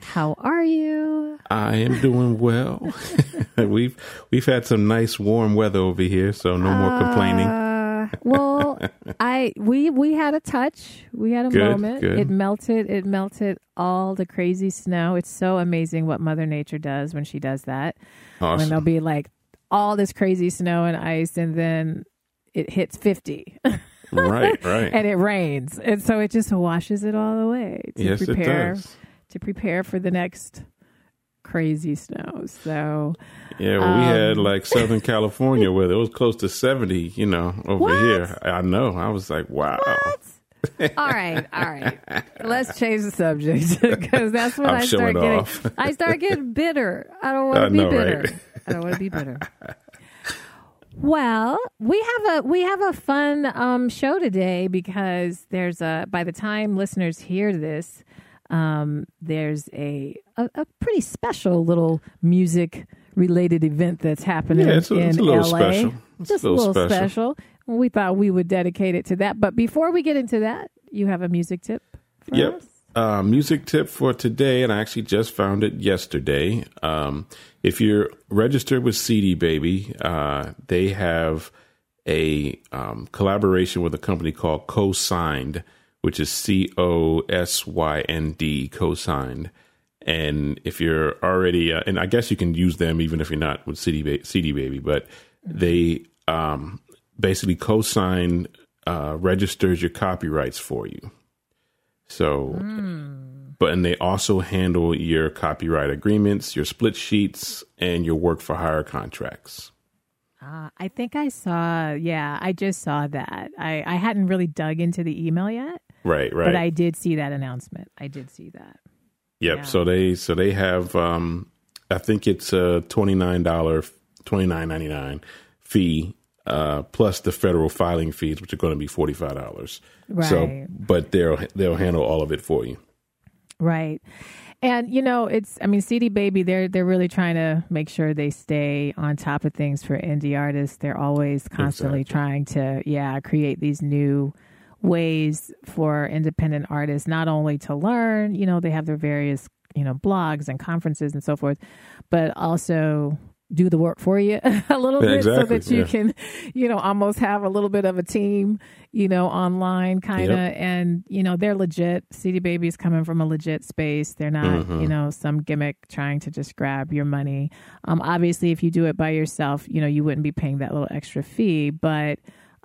How are you? I am doing well. we've we've had some nice warm weather over here, so no more complaining. Uh, well, I we we had a touch. We had a Good, moment. good. It melted. It melted all the crazy snow. It's so amazing what Mother Nature does when she does that. When there'll be like all this crazy snow and ice, and then it hits fifty. right, right. and it rains, and so it just washes it all away to yes, prepare it does. To prepare for the next crazy snow. So Yeah, well, we had Um, like Southern California where it was close to 70, you know, over What? here. I know. I was like, wow. all right, all right. Let's change the subject because that's when I'm I start getting off. I start getting bitter. I don't want to be know, bitter. right? I don't want to be bitter. Well, we have a we have a fun um, show today because there's a by the time listeners hear this, um, there's a, a a pretty special little music related event that's happening Yeah, it's a- in it's a little LA. special. It's a Just a little little special. special. We thought we would dedicate it to that. But before we get into that, you have a music tip for Yep. us? Uh, music tip for today, and I actually just found it yesterday. Um, if you're registered with CD Baby, uh, they have a um, collaboration with a company called Cosynd, which is C O S Y N D, Cosynd. And if you're already, uh, and I guess you can use them even if you're not with CD, ba- CD Baby, but they um, basically Cosynd uh, registers your copyrights for you. So, but and they also handle your copyright agreements, your split sheets, and your work for hire contracts. Uh, I think I saw. Yeah, I just saw that. I I hadn't really dug into the email yet, Right, right. but I did see that announcement. I did see that. Yep. Yeah. So they so they have um I think it's a twenty nine dollar twenty nine ninety nine fee uh plus the federal filing fees which are going to be forty five dollars. So but they'll they'll handle all of it for you. Right. And you know, it's I mean CD Baby they're they're really trying to make sure they stay on top of things for indie artists. They're always constantly Exactly. trying to yeah, create these new ways for independent artists not only to learn, you know, they have their various, you know, blogs and conferences and so forth, but also do the work for you a little Yeah, bit so that you yeah. can, you know, almost have a little bit of a team, you know, online kind of. Yep. And, you know, they're legit. CD Baby's coming from a legit space. They're not, Mm-hmm. you know, some gimmick trying to just grab your money. Um, obviously, if you do it by yourself, you know, you wouldn't be paying that little extra fee. But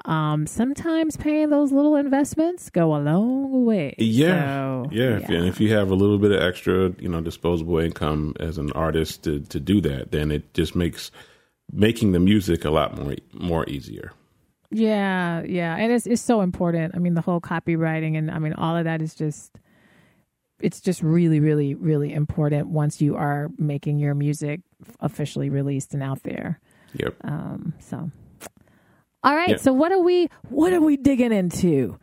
um, sometimes paying those little investments go a long way. Yeah, So, yeah. If, and if you have a little bit of extra, you know, disposable income as an artist to to do that, then it just makes making the music a lot more more easier. Yeah, yeah, and it's it's so important. I mean, the whole copyrighting and I mean, all of that is just it's just really, really, really important once you are making your music officially released and out there. Yep. Um, so, all right. Yeah. So, what are we what are we digging into?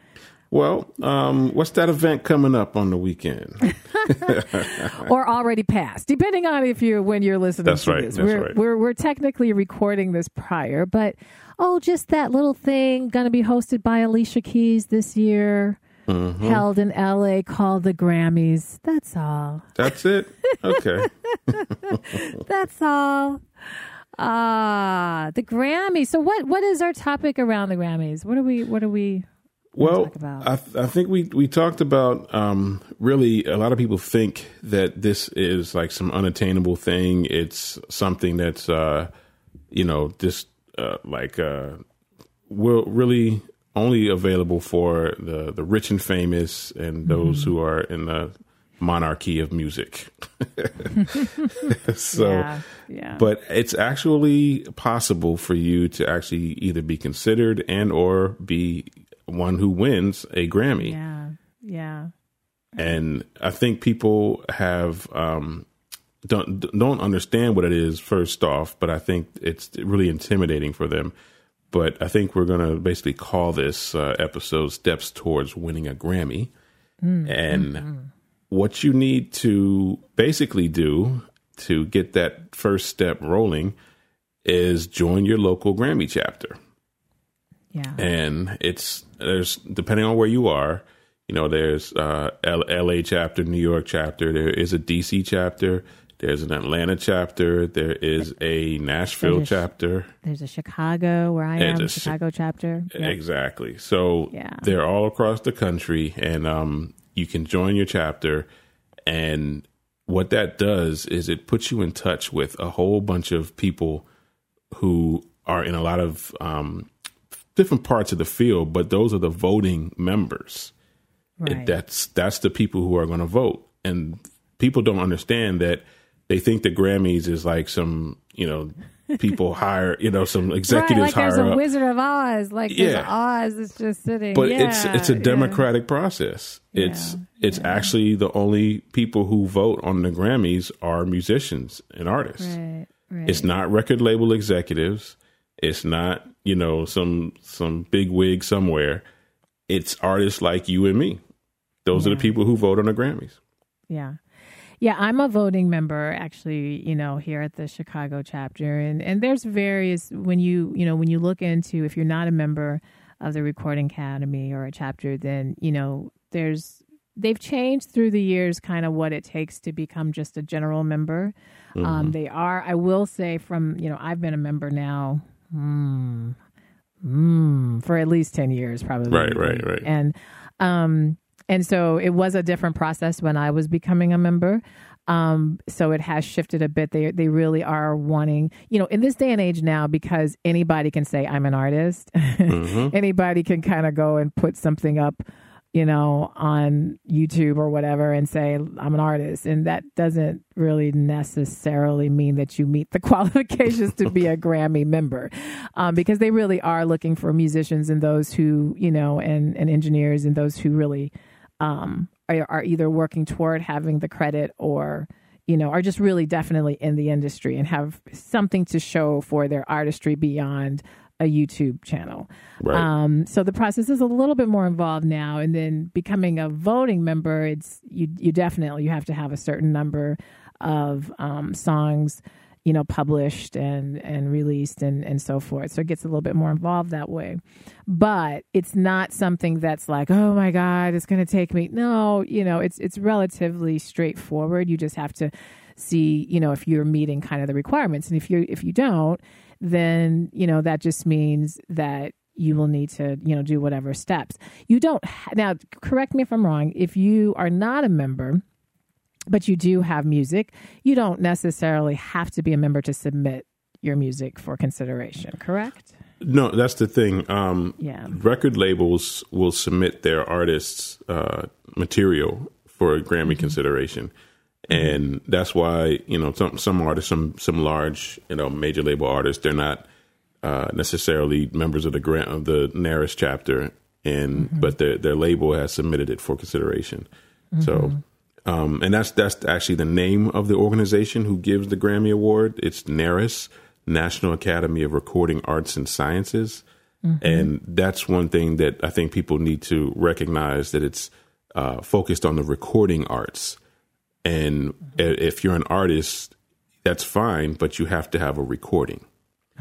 Well, um, what's that event coming up on the weekend? or already passed, depending on if you're when you're listening That's to right, this. that's we're, right. we're we're technically recording this prior, but oh, just that little thing going to be hosted by Alicia Keys this year, Mm-hmm. held in L.A. called the Grammys. That's all. That's it. Okay. That's all. Ah, the Grammys. So what what is our topic around the Grammys? What are we what are we Well, talk about? I, I think we we talked about um, really a lot of people think that this is like some unattainable thing. It's something that's uh, you know just uh, like uh, will really only available for the the rich and famous and those Mm-hmm. who are in the monarchy of music. so. yeah, yeah. But it's actually possible for you to actually either be considered and or be one who wins a Grammy. yeah, yeah. and I think people have um, don't don't understand what it is first off, but I think it's really intimidating for them. But I think we're going to basically call this uh, episode "Steps Towards Winning a Grammy," mm, and mm-hmm. What you need to basically do to get that first step rolling is join your local Grammy chapter. Yeah, and it's there's depending on where you are you know, there's uh, L- LA chapter, New York chapter. There is a DC chapter. There's an Atlanta chapter. There is a Nashville there's chapter. There's a Chicago where I am, Chicago chapter. Yep. Exactly. So yeah. they're all across the country, and um, you can join your chapter. And what that does is it puts you in touch with a whole bunch of people who are in a lot of um, different parts of the field, but those are the voting members. Right. It, that's that's the people who are going to vote, and people don't understand that they think the Grammys is like some you know people hire you know some executives right, like hire there's a up. Wizard of Oz, like yeah. Oz is just sitting. But yeah, it's it's a democratic yeah. process. It's it's actually the only people who vote on the Grammys are musicians and artists. Right, it's not record label executives. It's not you know some some big wig somewhere. It's artists like you and me. Those are the people who vote on the Grammys. Yeah. Yeah, I'm a voting member actually, you know, here at the Chicago chapter and and there's various when you, you know, when you look into if you're not a member of the Recording Academy or a chapter then, you know, there's they've changed through the years kind of what it takes to become just a general member. Um, mm-hmm. Um, they are I will say from, you know, I've been a member now hmm, hmm, for at least 10 years probably. Right, right, right. And um and so it was a different process when I was becoming a member. Um, so it has shifted a bit. They they really are wanting, you know, in this day and age now, because anybody can say I'm an artist. Mm-hmm. anybody can kind of go and put something up, you know, on YouTube or whatever and say I'm an artist, and that doesn't really necessarily mean that you meet the qualifications to be a Grammy member, um, because they really are looking for musicians and those who, you know, and and engineers and those who really um, are, are either working toward having the credit or you know are just really definitely in the industry and have something to show for their artistry beyond a YouTube channel. Right. Um, so the process is a little bit more involved now. And then becoming a voting member, it's you you definitely you have to have a certain number of um, songs you know, published and and released and and so forth. So it gets a little bit more involved that way. But it's not something that's like, oh my God, it's going to take me. No, you know, it's it's relatively straightforward. You just have to see, you know, if you're meeting kind of the requirements, and if you if you don't, then you know that just means that you will need to you know do whatever steps you don't ha- now correct me if i'm wrong if you are not a member but you do have music. You don't necessarily have to be a member to submit your music for consideration, correct? No, that's the thing. Um, yeah. Record labels will submit their artists' uh, material for a Grammy mm-hmm. consideration. And that's why, you know, some, some artists, some, some large, you know, major label artists, they're not uh, necessarily members of the grant of the NARAS chapter, and mm-hmm. but their their label has submitted it for consideration. Mm-hmm. So um, and that's that's actually the name of the organization who gives the Grammy Award. It's NARAS, National Academy of Recording Arts and Sciences, mm-hmm. and that's one thing that I think people need to recognize that it's uh, focused on the recording arts. And mm-hmm. if you're an artist, that's fine, but you have to have a recording.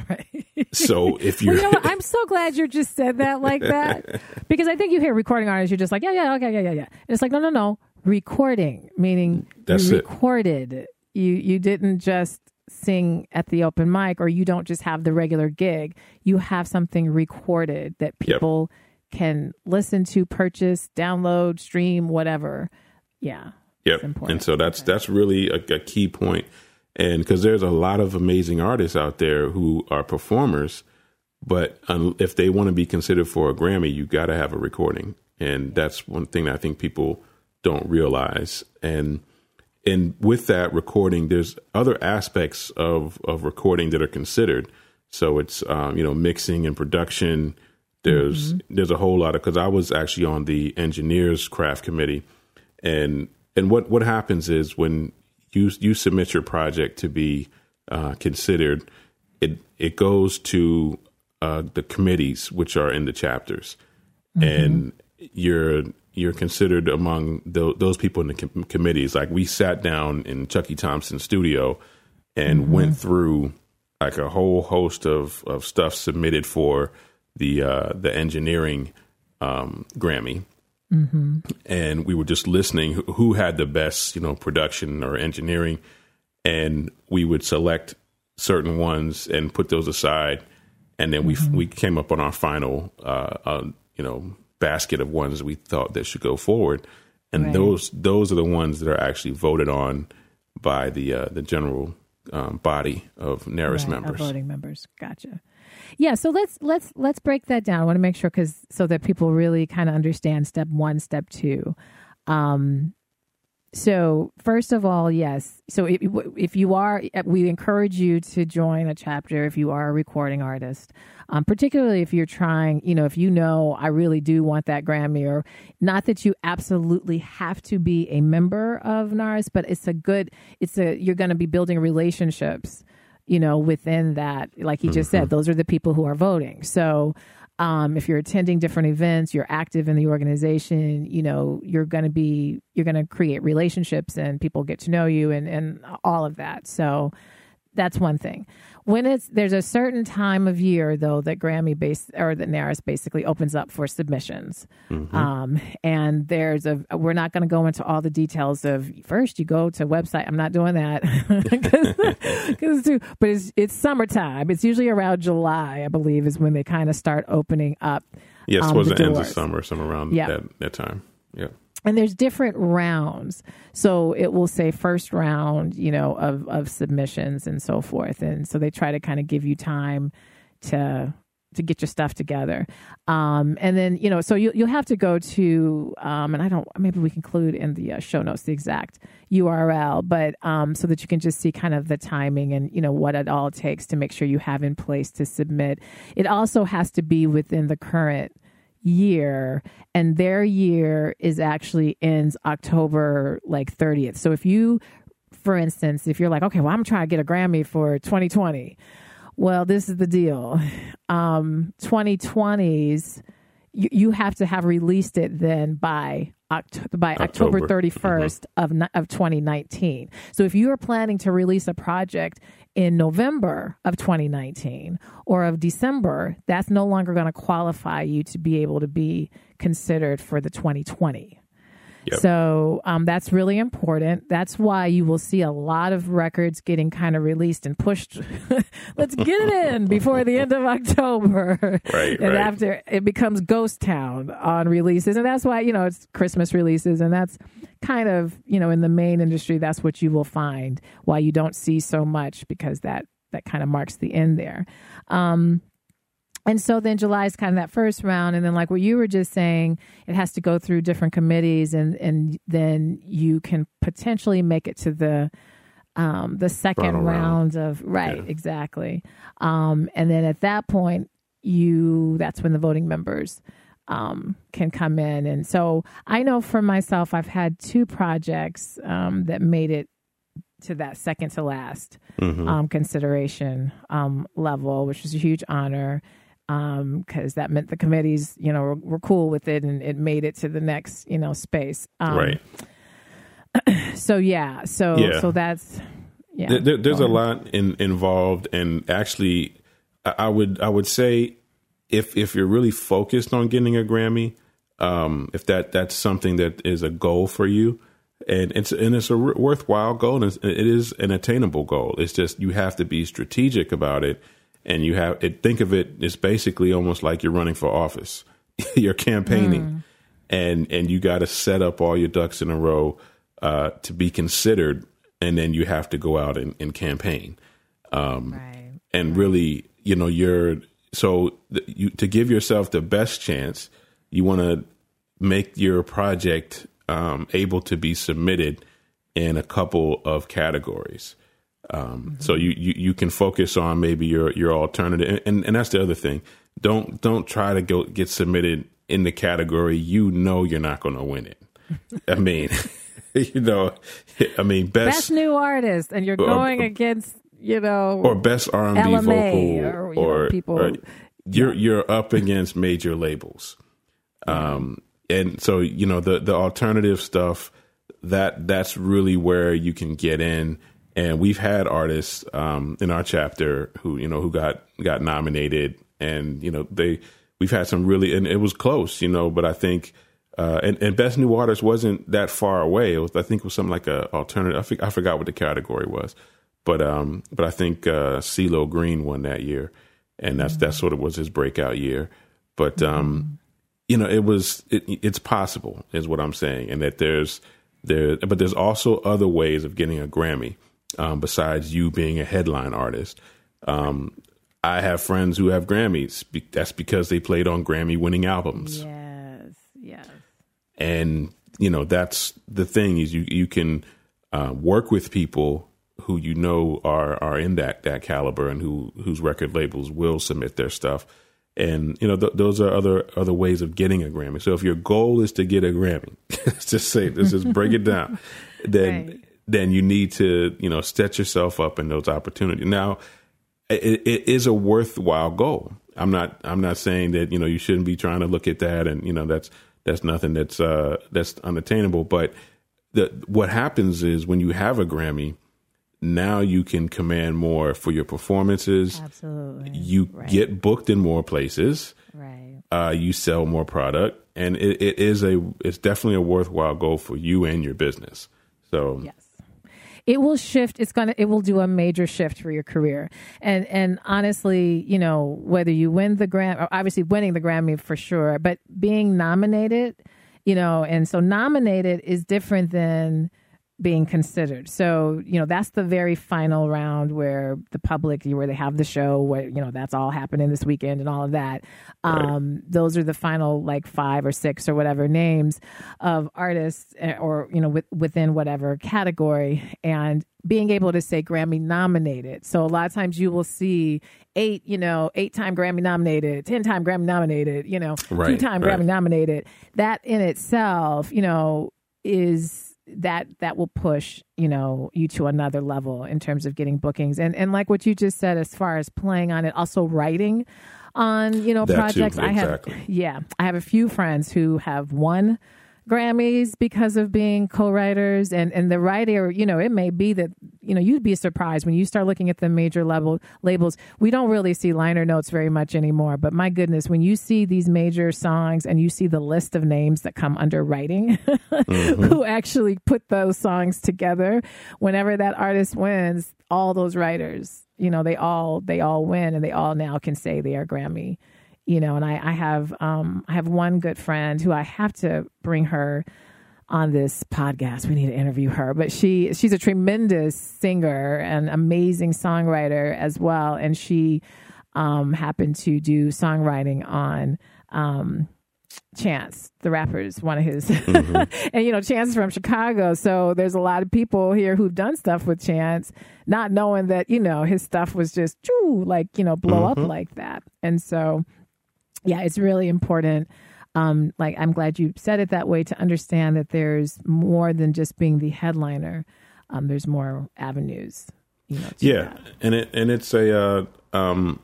Right. So if you're, well, you know I'm so glad you just said that like that because I think you hear recording artists, you're just like, yeah, yeah, okay, yeah, yeah, yeah. And it's like, no, no, no recording, meaning That's you recorded. It. You you didn't just sing at the open mic or you don't just have the regular gig. You have something recorded that people yep. can listen to, purchase, download, stream, whatever. Yeah. Yep. And so that's okay. that's really a, a key point. And because there's a lot of amazing artists out there who are performers, but if they want to be considered for a Grammy, you got to have a recording. And that's one thing that I think people don't realize. And and with that recording, there's other aspects of of recording that are considered. So it's um, you know mixing and production. There's mm-hmm. there's a whole lot of because I was actually on the engineers craft committee, and and what what happens is when you you submit your project to be uh, considered, it it goes to uh, the committees which are in the chapters, mm-hmm. and you're you're considered among the, those people in the com- committees. Like we sat down in Chucky Thompson's studio and mm-hmm. went through like a whole host of, of stuff submitted for the uh, the engineering um, Grammy. Mm-hmm. And we were just listening who, who had the best, you know, production or engineering, and we would select certain ones and put those aside, and then mm-hmm. we we came up on our final, uh, uh, you know, basket of ones we thought that should go forward, and right. those those are the ones that are actually voted on by the uh, the general um, body of NARAS right, members, voting members. Gotcha. Yeah, so let's let's let's break that down. I want to make sure because so that people really kind of understand step one, step two. Um, so first of all, yes. So if, if you are, we encourage you to join a chapter if you are a recording artist, um, particularly if you're trying. You know, if you know I really do want that Grammy, or not that you absolutely have to be a member of NARAS, but it's a good. It's a you're going to be building relationships. You know, within that, like you just mm-hmm. said, those are the people who are voting. So um, if you're attending different events, you're active in the organization, you know, you're going to be, you're going to create relationships and people get to know you and, and all of that. So that's one thing. When it's there's a certain time of year though that Grammy base or that NARAS basically opens up for submissions, mm-hmm. um, and there's a we're not going to go into all the details of first you go to website. I'm not doing that because but it's it's summertime. It's usually around July, I believe, is when they kind of start opening up. Yes, um, was the, the end of summer, some around yep. that that time. Yeah and there's different rounds. So it will say first round you know of of submissions and so forth. And so they try to kind of give you time to to get your stuff together. Um, and then you know so you, you'll have to go to um, and i don't maybe we can include in the uh, show notes the exact url but um, so that you can just see kind of the timing and you know what it all takes to make sure you have in place to submit. It also has to be within the current year and their year is actually ends October like 30th. So if you for instance, if you're like, okay, well I'm trying to get a Grammy for 2020. Well, this is the deal. Um 2020s you, you have to have released it then by October, by October, October 31st mm-hmm. of of 2019. So if you are planning to release a project in November of 2019 or of December, that's no longer going to qualify you to be able to be considered for the 2020. Yep. So um, that's really important. That's why you will see a lot of records getting kind of released and pushed. Let's get it in before the end of October. Right. and right. after it becomes ghost town on releases. And that's why, you know, it's Christmas releases. And that's kind of, you know, in the main industry, that's what you will find why you don't see so much because that, that kind of marks the end there. Um, and so then July is kind of that first round, and then like what you were just saying, it has to go through different committees, and and then you can potentially make it to the um, the second round. round. of right, yeah. exactly. Um, and then at that point, you that's when the voting members um, can come in, and so I know for myself, I've had two projects um, that made it to that second to last mm-hmm. um, consideration um, level, which was a huge honor because um, that meant the committees, you know, were, were, cool with it and it made it to the next, you know, space. Um, right. So yeah, so yeah. so that's yeah. There, there's a lot in, involved, and actually, I would I would say if if you're really focused on getting a Grammy, um, if that that's something that is a goal for you, and it's and it's a worthwhile goal, and it is an attainable goal. It's just you have to be strategic about it and you have it think of it it's basically almost like you're running for office. You're campaigning. Mm. and and you got to set up all your ducks in a row uh, to be considered and then you have to go out and, and campaign. Um, right. and really you know you're so th- you to give yourself the best chance you want to make your project um, able to be submitted in a couple of categories um, mm-hmm. So you, you you can focus on maybe your your alternative, and, and that's the other thing. Don't don't try to go get submitted in the category you know you're not going to win it. I mean, you know, I mean, best, best new artist, and you're going against you know or best R and B vocal or, you know, people. or you're you're up against major labels, um, and so you know the the alternative stuff that that's really where you can get in. And we've had artists um, in our chapter who you know who got got nominated, and you know they we've had some really and it was close, you know, but I think. Uh, and, and best new artist wasn't that far away. It was, I think, it was something like a alternative. I, think, I forgot what the category was, but um, but I think uh, CeeLo Green won that year, and that's that sort of was his breakout year. But um, you know, it was it, it's possible, is what I'm saying, and that there's there, but there's also other ways of getting a Grammy um, besides you being a headline artist. Um, I have friends who have Grammys. That's because they played on Grammy winning albums. Yes, yes. And you know that's the thing is you you can uh, work with people who you know are are in that that caliber and who whose record labels will submit their stuff. And you know th- those are other other ways of getting a Grammy. So if your goal is to get a Grammy, let's just say let's just break it down. Then Right. Then you need to you know set yourself up in those opportunities. Now it, it is a worthwhile goal. I'm not I'm not saying that you know you shouldn't be trying to look at that and you know that's that's nothing that's uh that's unattainable. But the what happens is when you have a Grammy, now you can command more for your performances. Absolutely. You Right. get booked in more places. right. Uh, you sell more product, and it, it is a it's definitely a worthwhile goal for you and your business. So Yes. It will shift. It's gonna. It will do a major shift for your career. And and honestly, you know, whether you win the Grammy, obviously winning the Grammy for sure, but being nominated, you know, and so nominated is different than being considered. So you know, that's the very final round where the public, where they have the show, where you know that's all happening this weekend and all of that. Um, Those are the final like five or six or whatever names of artists, eh, or you know, with, within whatever category, and being able to say Grammy nominated. So a lot of times you will see eight, you know, eight time Grammy nominated, ten time Grammy nominated, you know, two Right, time right. Grammy nominated. That in itself, you know, is that that will push you know you to another level in terms of getting bookings. And and like what you just said as far as playing on it also writing on you know That too, projects. I have yeah i have a few friends who have won grammys because of being co-writers and and the writer you know it may be that you know you'd be surprised when you start looking at the major level labels. We don't really see liner notes very much anymore but my goodness when you see these major songs and you see the list of names that come under writing mm-hmm. who actually put those songs together whenever that artist wins all those writers you know they all they all win and they all now can say they are grammy you know and i i have um i have one good friend who i have to bring her on this podcast we need to interview her but she she's a tremendous singer and amazing songwriter as well and she um happened to do songwriting on um Chance, the rapper's one of his. and, you know, Chance is from Chicago. So there's a lot of people here who've done stuff with Chance, not knowing that, you know, his stuff was just, like, you know, blow up like that. And so, yeah, it's really important. Um, like, I'm glad you said it that way to understand that there's more than just being the headliner. Um, there's more avenues, you know. to yeah, that. and it and it's a uh, um,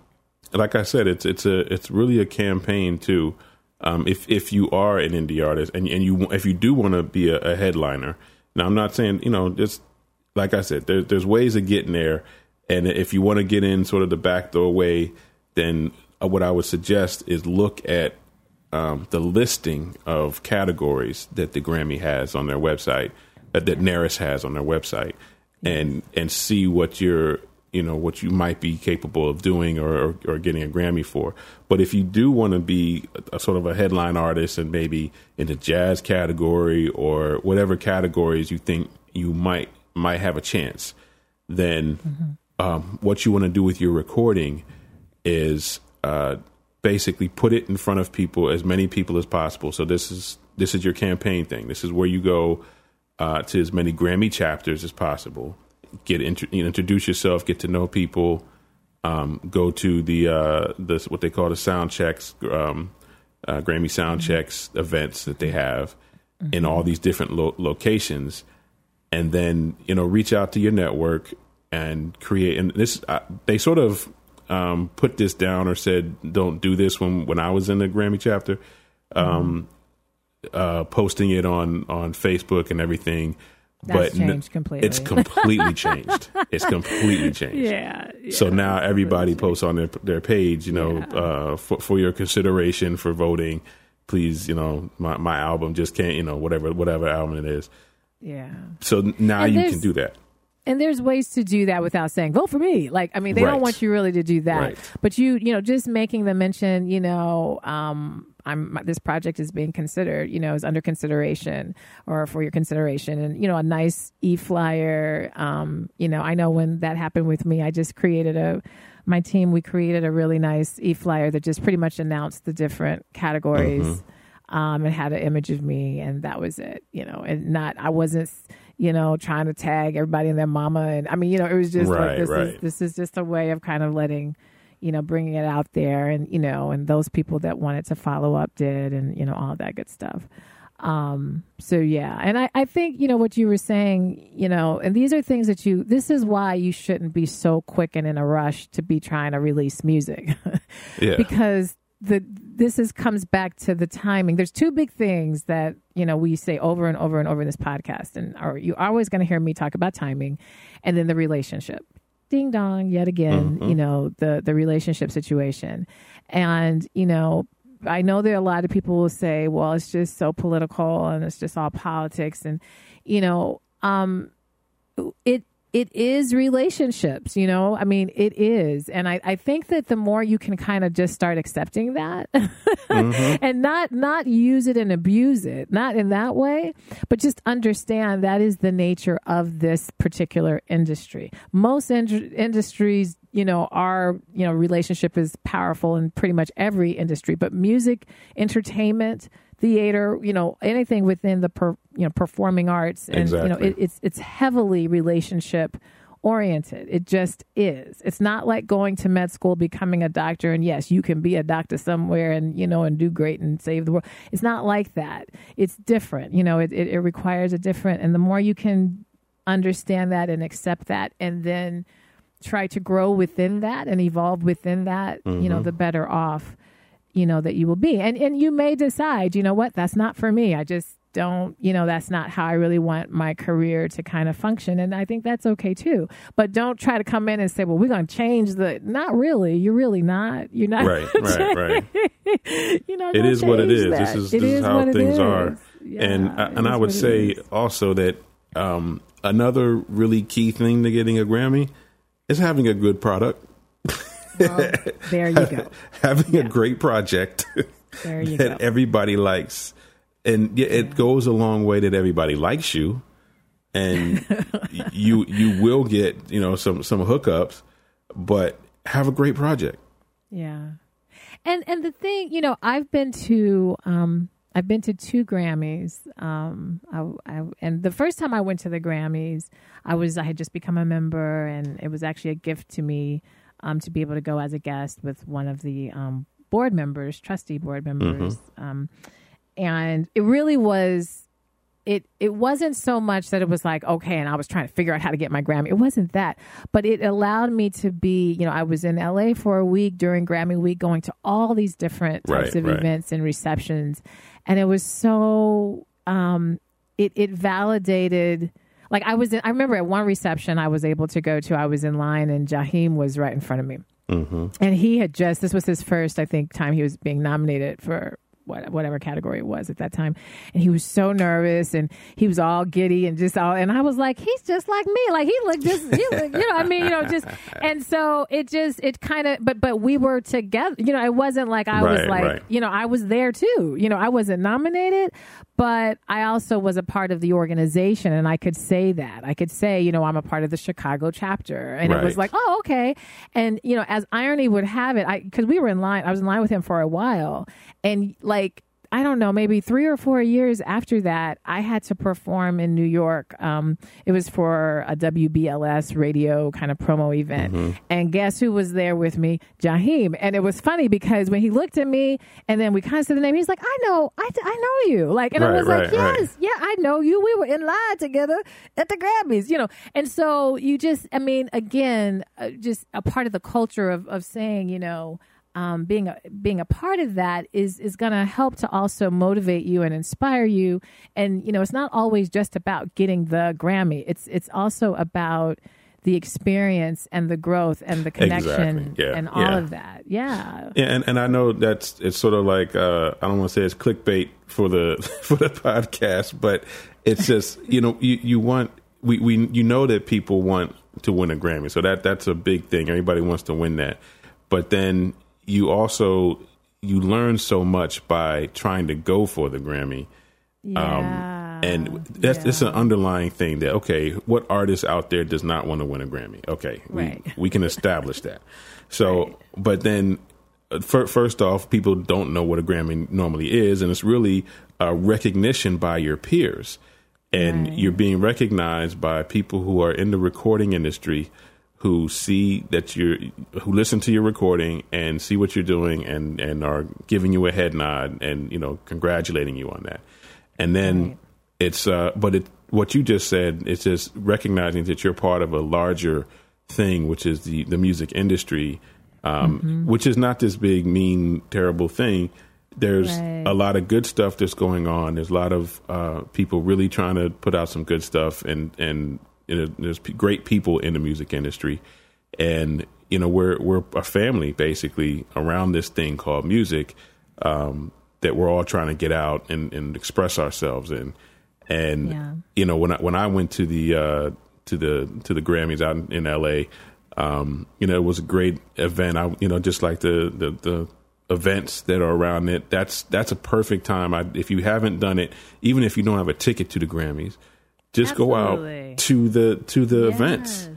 like I said, it's it's a it's really a campaign too. Um, if if you are an indie artist and and you if you do want to be a, a headliner, now I'm not saying you know just like I said, there, there's ways of getting there, and if you want to get in sort of the backdoor way, then what I would suggest is look at um, the listing of categories that the Grammy has on their website, uh, that NARAS has on their website, and and see what you're you know what you might be capable of doing or or, or getting a Grammy for. But if you do want to be a, a sort of a headline artist and maybe in the jazz category or whatever categories you think you might might have a chance, then um, what you want to do with your recording is uh, basically put it in front of people, as many people as possible. So this is this is your campaign thing. This is where you go uh, to as many Grammy chapters as possible. Get intro- you know, introduce yourself, get to know people. Um, go to the uh, the what they call the sound checks, um, uh, Grammy sound checks events that they have, in all these different lo- locations, and then you know reach out to your network and create. And this uh, they sort of um, put this down or said don't do this when when I was in the Grammy chapter, um, uh, posting it on on Facebook and everything. That's but changed completely. it's completely changed. It's completely changed. yeah, So now everybody posts on their their page, you know, Yeah. uh, for for your consideration for voting. Please, you know, my my album just can't, you know, whatever whatever album it is. yeah. So now And you can do that. And there's ways to do that without saying vote for me. Like I mean, they Right. don't want you really to do that. Right. But you, you know, just making the mention, you know, um, I'm this project is being considered, you know, is under consideration or for your consideration, and you know, a nice e flyer. Um, you know, I know when that happened with me, I just created a. My team, we created a really nice e flyer that just pretty much announced the different categories um, and had an image of me, and that was it. You know, and not I wasn't, you know, trying to tag everybody and their mama, and I mean, you know, it was just Right, like this is this is just a way of kind of letting, you know, bringing it out there, and you know, and those people that wanted to follow up did, and you know, all that good stuff. Um, so yeah, and I, I think, you know, what you were saying, you know, and these are things that you, this is why you shouldn't be so quick and in a rush to be trying to release music. Yeah. because the this is comes back to the timing. There's two big things that you know we say over and over and over in this podcast, and are you're always going to hear me talk about timing, and then the relationship. Ding dong, yet again, you know the the relationship situation, and you know I know there are a lot of people will say, well, it's just so political and it's just all politics, and you know, um, it it is relationships you know? I mean it is. And i, I think that the more you can kind of just start accepting that mm-hmm. and not not use it and abuse it not in that way but just understand that is the nature of this particular industry. Most in- industries you know our you know relationship is powerful in pretty much every industry but music entertainment theater you know anything within the per, you know performing arts and you know it, it's it's heavily relationship oriented. It just is. It's not like going to med school becoming a doctor and yes you can be a doctor somewhere and you know and do great and save the world. It's not like that. It's different you know it, it, it requires a different and the more you can understand that and accept that and then try to grow within that and evolve within that you know mm-hmm. the better off you know that you will be and and you may decide you know what that's not for me i just don't you know that's not how i really want my career to kind of function and i think that's okay too but don't try to come in and say well we're going to change the not really you're really not you're not Right, right, right. you know It is what it is. This that. is It this is how things is. are. Yeah, and I- and I would say is. also that um, another really key thing to getting a Grammy is having a good product, Well, there you go having a great project there you that go everybody likes, and yeah, it goes a long way that everybody likes you, and you you will get you know some some hookups, but have a great project. Yeah. And and the thing, you know, I've been to um I've been to two Grammys. Um I, I and the first time I went to the Grammys, I was I had just become a member and it was actually a gift to me um to be able to go as a guest with one of the um board members, trustee board members. Um and it really was it it wasn't so much that it was like okay and i was trying to figure out how to get my grammy it wasn't that but it allowed me to be you know i was in la for a week during grammy week going to all these different types Right, of right. events and receptions and it was so um it it validated like i was in, i remember at one reception i was able to go to i was in line and jaheim was right in front of me. Mm-hmm. And he had just this was his first i think time he was being nominated for whatever category it was at that time. And he was so nervous and he was all giddy and just all and i was like he's just like me. Like he looked just you, look, you know i mean you know just and so it just it kind of but but we were together you know it wasn't like i was like right. you know i was there too. You know i wasn't nominated but i also was a part of the organization and i could say that. I could say you know i'm a part of the chicago chapter. And it was like oh okay. And you know as irony would have it i because we were in line i was in line with him for a while. And like I don't know, maybe three or four years after that, I had to perform in New York. Um, it was for a WBLS radio kind of promo event. Mm-hmm. And guess who was there with me? Jaheim. And it was funny because when he looked at me and then we kind of said the name, he's like, I know, I, I know you. Like, and I was right, like, yes, right. yeah, I know you. We were in line together at the Grammys, you know. And so you just, I mean, again, uh, just a part of the culture of, of saying, you know, um, being a, being a part of that is is going to help to also motivate you and inspire you. And you know, it's not always just about getting the Grammy. It's it's also about the experience and the growth and the connection Exactly. Yeah. and all Yeah. of that. Yeah. Yeah, and, and I know that's it's sort of like uh, I don't want to say it's clickbait for the for the podcast, but it's just you know you you want we, we you know that people want to win a Grammy, so that that's a big thing. Everybody wants to win that, but then you also you learn so much by trying to go for the Grammy. Yeah. And that's it's an underlying thing that okay, what artist out there does not want to win a Grammy? Okay, Right. we we can establish that. So, but then uh, first off, people don't know what a Grammy normally is, and it's really a recognition by your peers, and Right. you're being recognized by people who are in the recording industry who see that you're who listen to your recording and see what you're doing and and are giving you a head nod and you know congratulating you on that and then Right. it's uh but it what you just said it's just recognizing that you're part of a larger thing which is the the music industry um Mm-hmm. which is not this big mean terrible thing there's Right. a lot of good stuff that's going on there's a lot of uh people really trying to put out some good stuff and and there's great people in the music industry and you know we're we're a family basically around this thing called music um, that we're all trying to get out and, and express ourselves in. And Yeah. you know when I when I went to the uh, to the to the Grammys out in, in L.A., um, you know it was a great event. I you know just like the the, the events that are around it. That's that's a perfect time. I, if you haven't done it, even if you don't have a ticket to the Grammys, just go out to the to the events.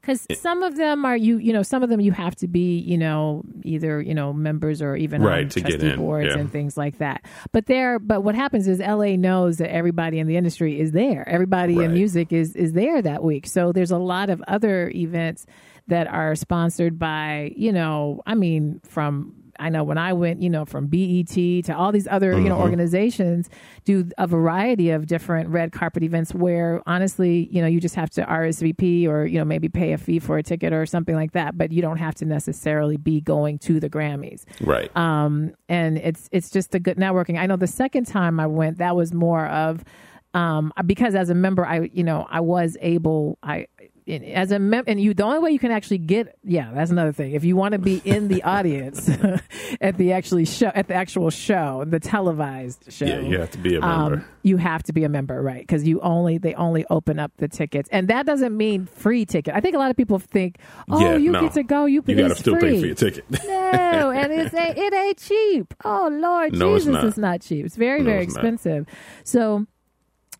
Because eh. some of them are you, you know, some of them you have to be, you know, either you know members or even um, Right, on to get trustee in, boards yeah. and things like that. But there, but what happens is LA knows that everybody in the industry is there. Everybody in music is is there that week. So there's a lot of other events that are sponsored by, you know, I mean, from I know when I went, you know, from BET to all these other, you know, Mm-hmm. organizations do a variety of different red carpet events where honestly, you know, you just have to RSVP or, you know, maybe pay a fee for a ticket or something like that, but you don't have to necessarily be going to the Grammys Right. um, and it's it's just a good networking. I know the second time I went, that was more of um, because as a member, I you know I was able I as a mem- and you the only way you can actually get yeah that's another thing if you want to be in the audience at the actually show at the actual show the televised show yeah, you have to be a member. um, you have to be a member, right? Because you only they only open up the tickets, and that doesn't mean free ticket. I think a lot of people think, oh, Yeah, you no. get to go, you, you got to still free. pay for your ticket. No, and it's a, it ain't cheap. Oh Lord, No, it's Jesus, not. it's not cheap. It's very No, very it's not. expensive. So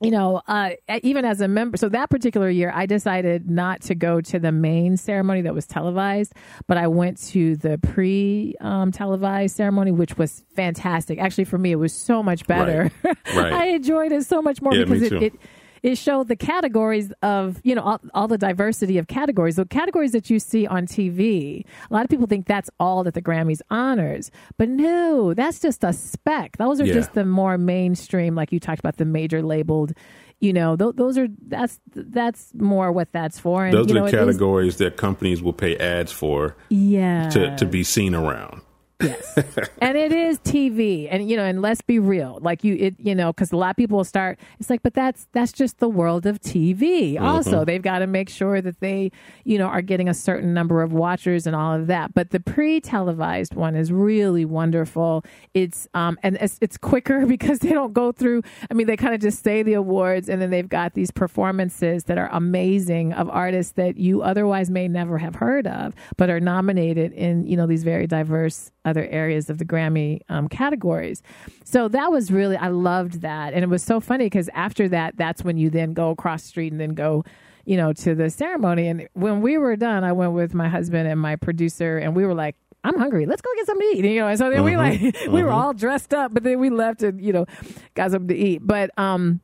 you know, uh, even as a member, so that particular year, I decided not to go to the main ceremony that was televised, but I went to the pre um, televised ceremony, which was fantastic. Actually, for me, it was so much better. Right. I enjoyed it so much more Yeah, because it, it it showed the categories of you know all, all the diversity of categories. The categories that you see on tv a lot of people think that's all that the grammys honors. But no that's just a speck. Those are Yeah. just the more mainstream like you talked about the major labeled you know th- those are that's that's more what that's for. And Those you know, are the is- categories that companies will pay ads for yeah. to, to be seen around. Yes. and it is TV. And you know, and let's be real. Like you it you know, cuz a lot of people will start it's like but that's that's just the world of TV. Mm-hmm. Also, they've got to make sure that they, you know, are getting a certain number of watchers and all of that. But the pre-televised one is really wonderful. It's um and it's, it's quicker because they don't go through I mean, they kind of just say the awards and then they've got these performances that are amazing of artists that you otherwise may never have heard of but are nominated in, you know, these very diverse other areas of the Grammy um, categories. So that was really, I loved that. And it was so funny because after that, that's when you then go across the street and then go, you know, to the ceremony. And when we were done, I went with my husband and my producer, and we were like, I'm hungry. Let's go get something to eat. You know, and so then we like we were all dressed up, but then we left and you know got something to eat. But um,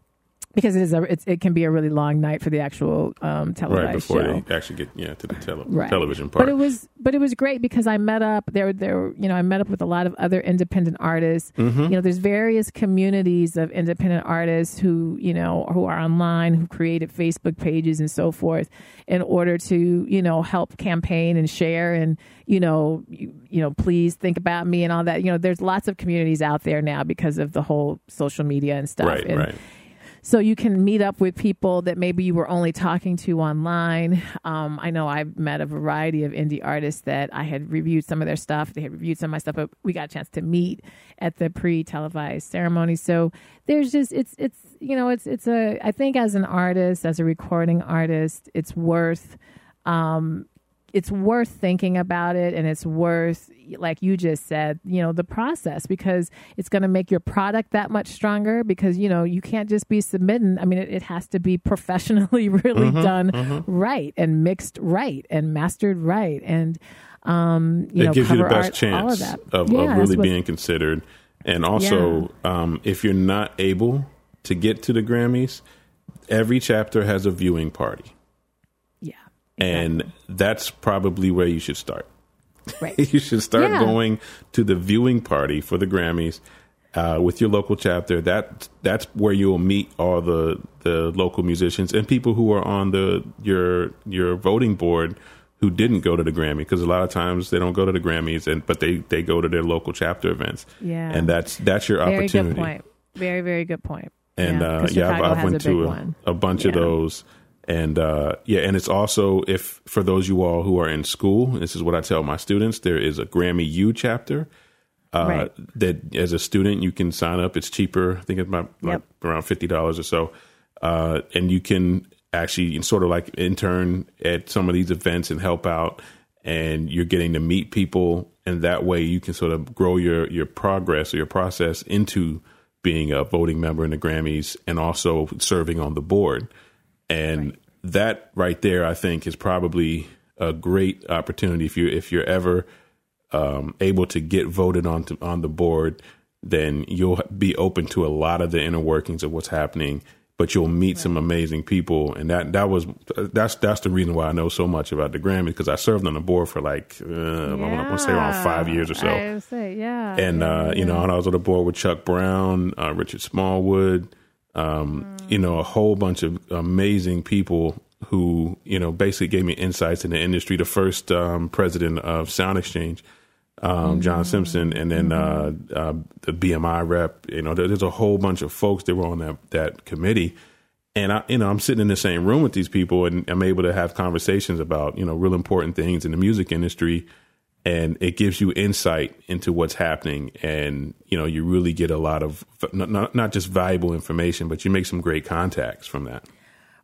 because it is a it's, it can be a really long night for the actual um, televised right before show. they actually get yeah to the tele- Right. television part. But it was but it was great because I met up there there you know I met up with a lot of other independent artists. Mm-hmm. You know, there's various communities of independent artists who, you know, who are online, who created Facebook pages and so forth in order to, you know, help campaign and share and, you know, you, you know, please think about me and all that. You know, there's lots of communities out there now because of the whole social media and stuff. right, and, right. So you can meet up with people that maybe you were only talking to online. Um, I know I've met a variety of indie artists that I had reviewed some of their stuff. They had reviewed some of my stuff, but we got a chance to meet at the pre-televised ceremony. So there's just it's it's you know it's it's a I think as an artist, as a recording artist, it's worth um, it's worth thinking about it and it's worth like you just said you know the process because it's going to make your product that much stronger because you know you can't just be submitting i mean it, it has to be professionally really Mm-hmm, done right and mixed right and mastered right and um you it know gives you the best art, all of chance of, Yeah, of really being considered. And also, um, if you're not able to get to the Grammys, every chapter has a viewing party, yeah and that's probably where you should start. right you should start Yeah. going to the viewing party for the Grammys uh, with your local chapter. That that's where you'll meet all the the local musicians and people who are on the your your voting board who didn't go to the Grammy because a lot of times they don't go to the Grammys and but they they go to their local chapter events. Yeah. and that's that's your very opportunity. good point very very good point. And yeah, uh, yeah, I've, I've went to a, a bunch of those, and uh, yeah, and it's also if for those you all who are in school, this is what I tell my students: there is a Grammy U chapter. Uh, Right. That as a student you can sign up. It's cheaper. I think it's about like around fifty dollars or so, uh, and you can actually sort of like intern at some of these events and help out. And you're getting to meet people, and that way you can sort of grow your your progress or your process into being a voting member in the Grammys and also serving on the board. And that right there, I think, is probably a great opportunity if you if you're ever um, able to get voted on to, on the board, then you'll be open to a lot of the inner workings of what's happening. But you'll meet some amazing people, and that that was that's that's the reason why I know so much about the Grammy because I served on the board for like uh, I want to say around five years or so I say, yeah. and yeah, uh, you know, and I was on the board with Chuck Brown, uh, Richard Smallwood, um, you know, a whole bunch of amazing people who you know basically gave me insights in the industry. The first um, president of Sound Exchange, um, John Simpson, and then uh, uh, the BMI rep. You know, there- there's a whole bunch of folks that were on that that committee. And I, you know, I'm sitting in the same room with these people, and I'm able to have conversations about, you know, real important things in the music industry and it gives you insight into what's happening and you know you really get a lot of not, not, not just valuable information but you make some great contacts from that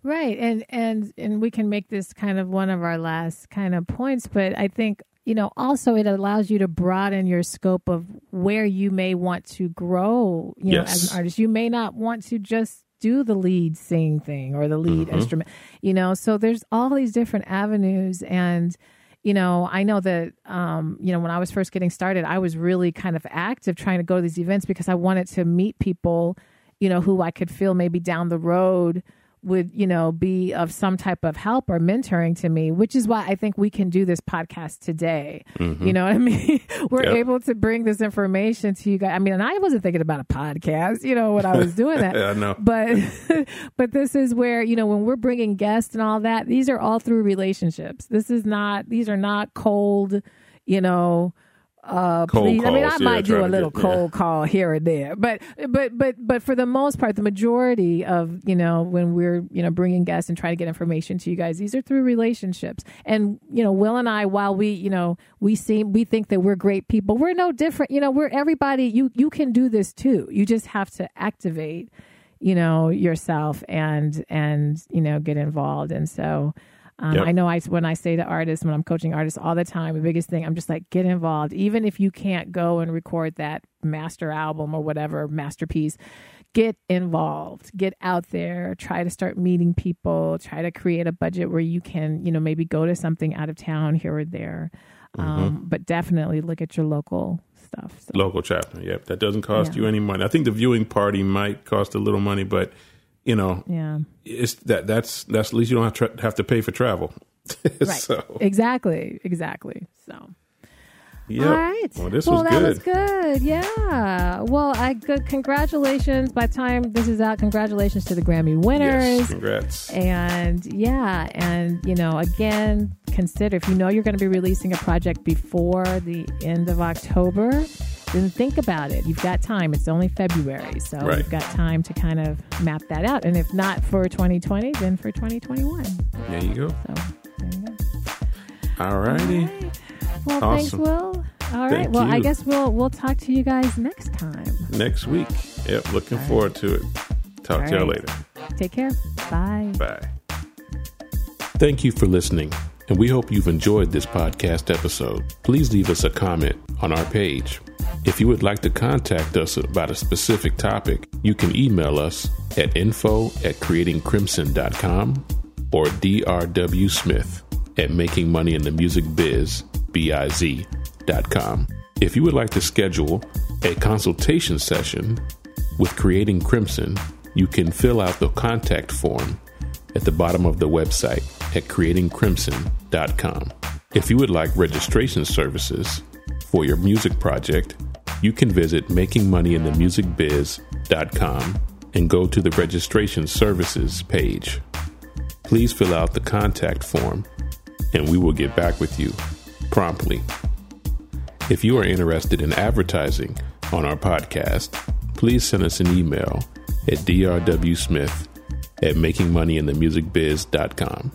Right. And and and we can make this kind of one of our last kind of points, but I think you know also it allows you to broaden your scope of where you may want to grow, you know, as an artist. You may not want to just do the lead sing thing or the lead mm-hmm. instrument, you know. So there's all these different avenues and you know, I know that, um, you know, when I was first getting started, I was really kind of active trying to go to these events because I wanted to meet people, you know, who I could feel maybe down the road would, you know, be of some type of help or mentoring to me, which is why I think we can do this podcast today. Mm-hmm. You know what I mean? We're Yep. able to bring this information to you guys. I mean, and I wasn't thinking about a podcast, you know, when I was doing that know. but but this is where you know when we're bringing guests and all that these are all through relationships this is not these are not cold you know uh Cold please. i mean i yeah, might do a little get- yeah. cold call here and there but but but but for the most part the majority of you know when we're you know bringing guests and trying to get information to you guys these are through relationships and you know will and i while we you know we seem we think that we're great people we're no different you know we're everybody you you can do this too you just have to activate you know yourself and and you know get involved and so um, Yep. I know I when I say to artists when I'm coaching artists all the time the biggest thing I'm just like get involved even if you can't go and record that master album or whatever masterpiece get involved get out there try to start meeting people try to create a budget where you can you know maybe go to something out of town here or there Um, but definitely look at your local stuff. So. Local chapter. Yep. That doesn't cost Yeah. you any money. I think the viewing party might cost a little money, but you know, Yeah. it's that that's that's at least you don't have, tra- have to pay for travel. Right. so, Exactly. Exactly. So. yeah. All right. Well, this well, was that good. was good. Yeah. Well, I good. Congratulations. By the time this is out, congratulations to the Grammy winners. Yes. Congrats. And yeah, and you know, again, consider if you know you're going to be releasing a project before the end of October, then think about it. You've got time. It's only February, so Right. you've got time to kind of map that out. And if not for 2020, then for 2021. There you go. there you go. All righty. Well, thanks, Will. All right. Thank well, I guess we'll we'll talk to you guys next time. Next week. Yep. Looking forward to it. Talk All to y'all later. Take care. Bye. Bye. Thank you for listening, and we hope you've enjoyed this podcast episode. Please leave us a comment on our page. If you would like to contact us about a specific topic, you can email us at info at creatingcrimson.com or drwsmith at makingmoneyinthemusicbiz, B-I-Z, dot com. If you would like to schedule a consultation session with Creating Crimson, you can fill out the contact form at the bottom of the website at creatingcrimson.com. If you would like registration services for your music project, you can visit makingmoneyinthemusicbiz.com and go to the registration services page. Please fill out the contact form and we will get back with you promptly. If you are interested in advertising on our podcast, please send us an email at drwsmith at makingmoneyinthemusicbiz.com.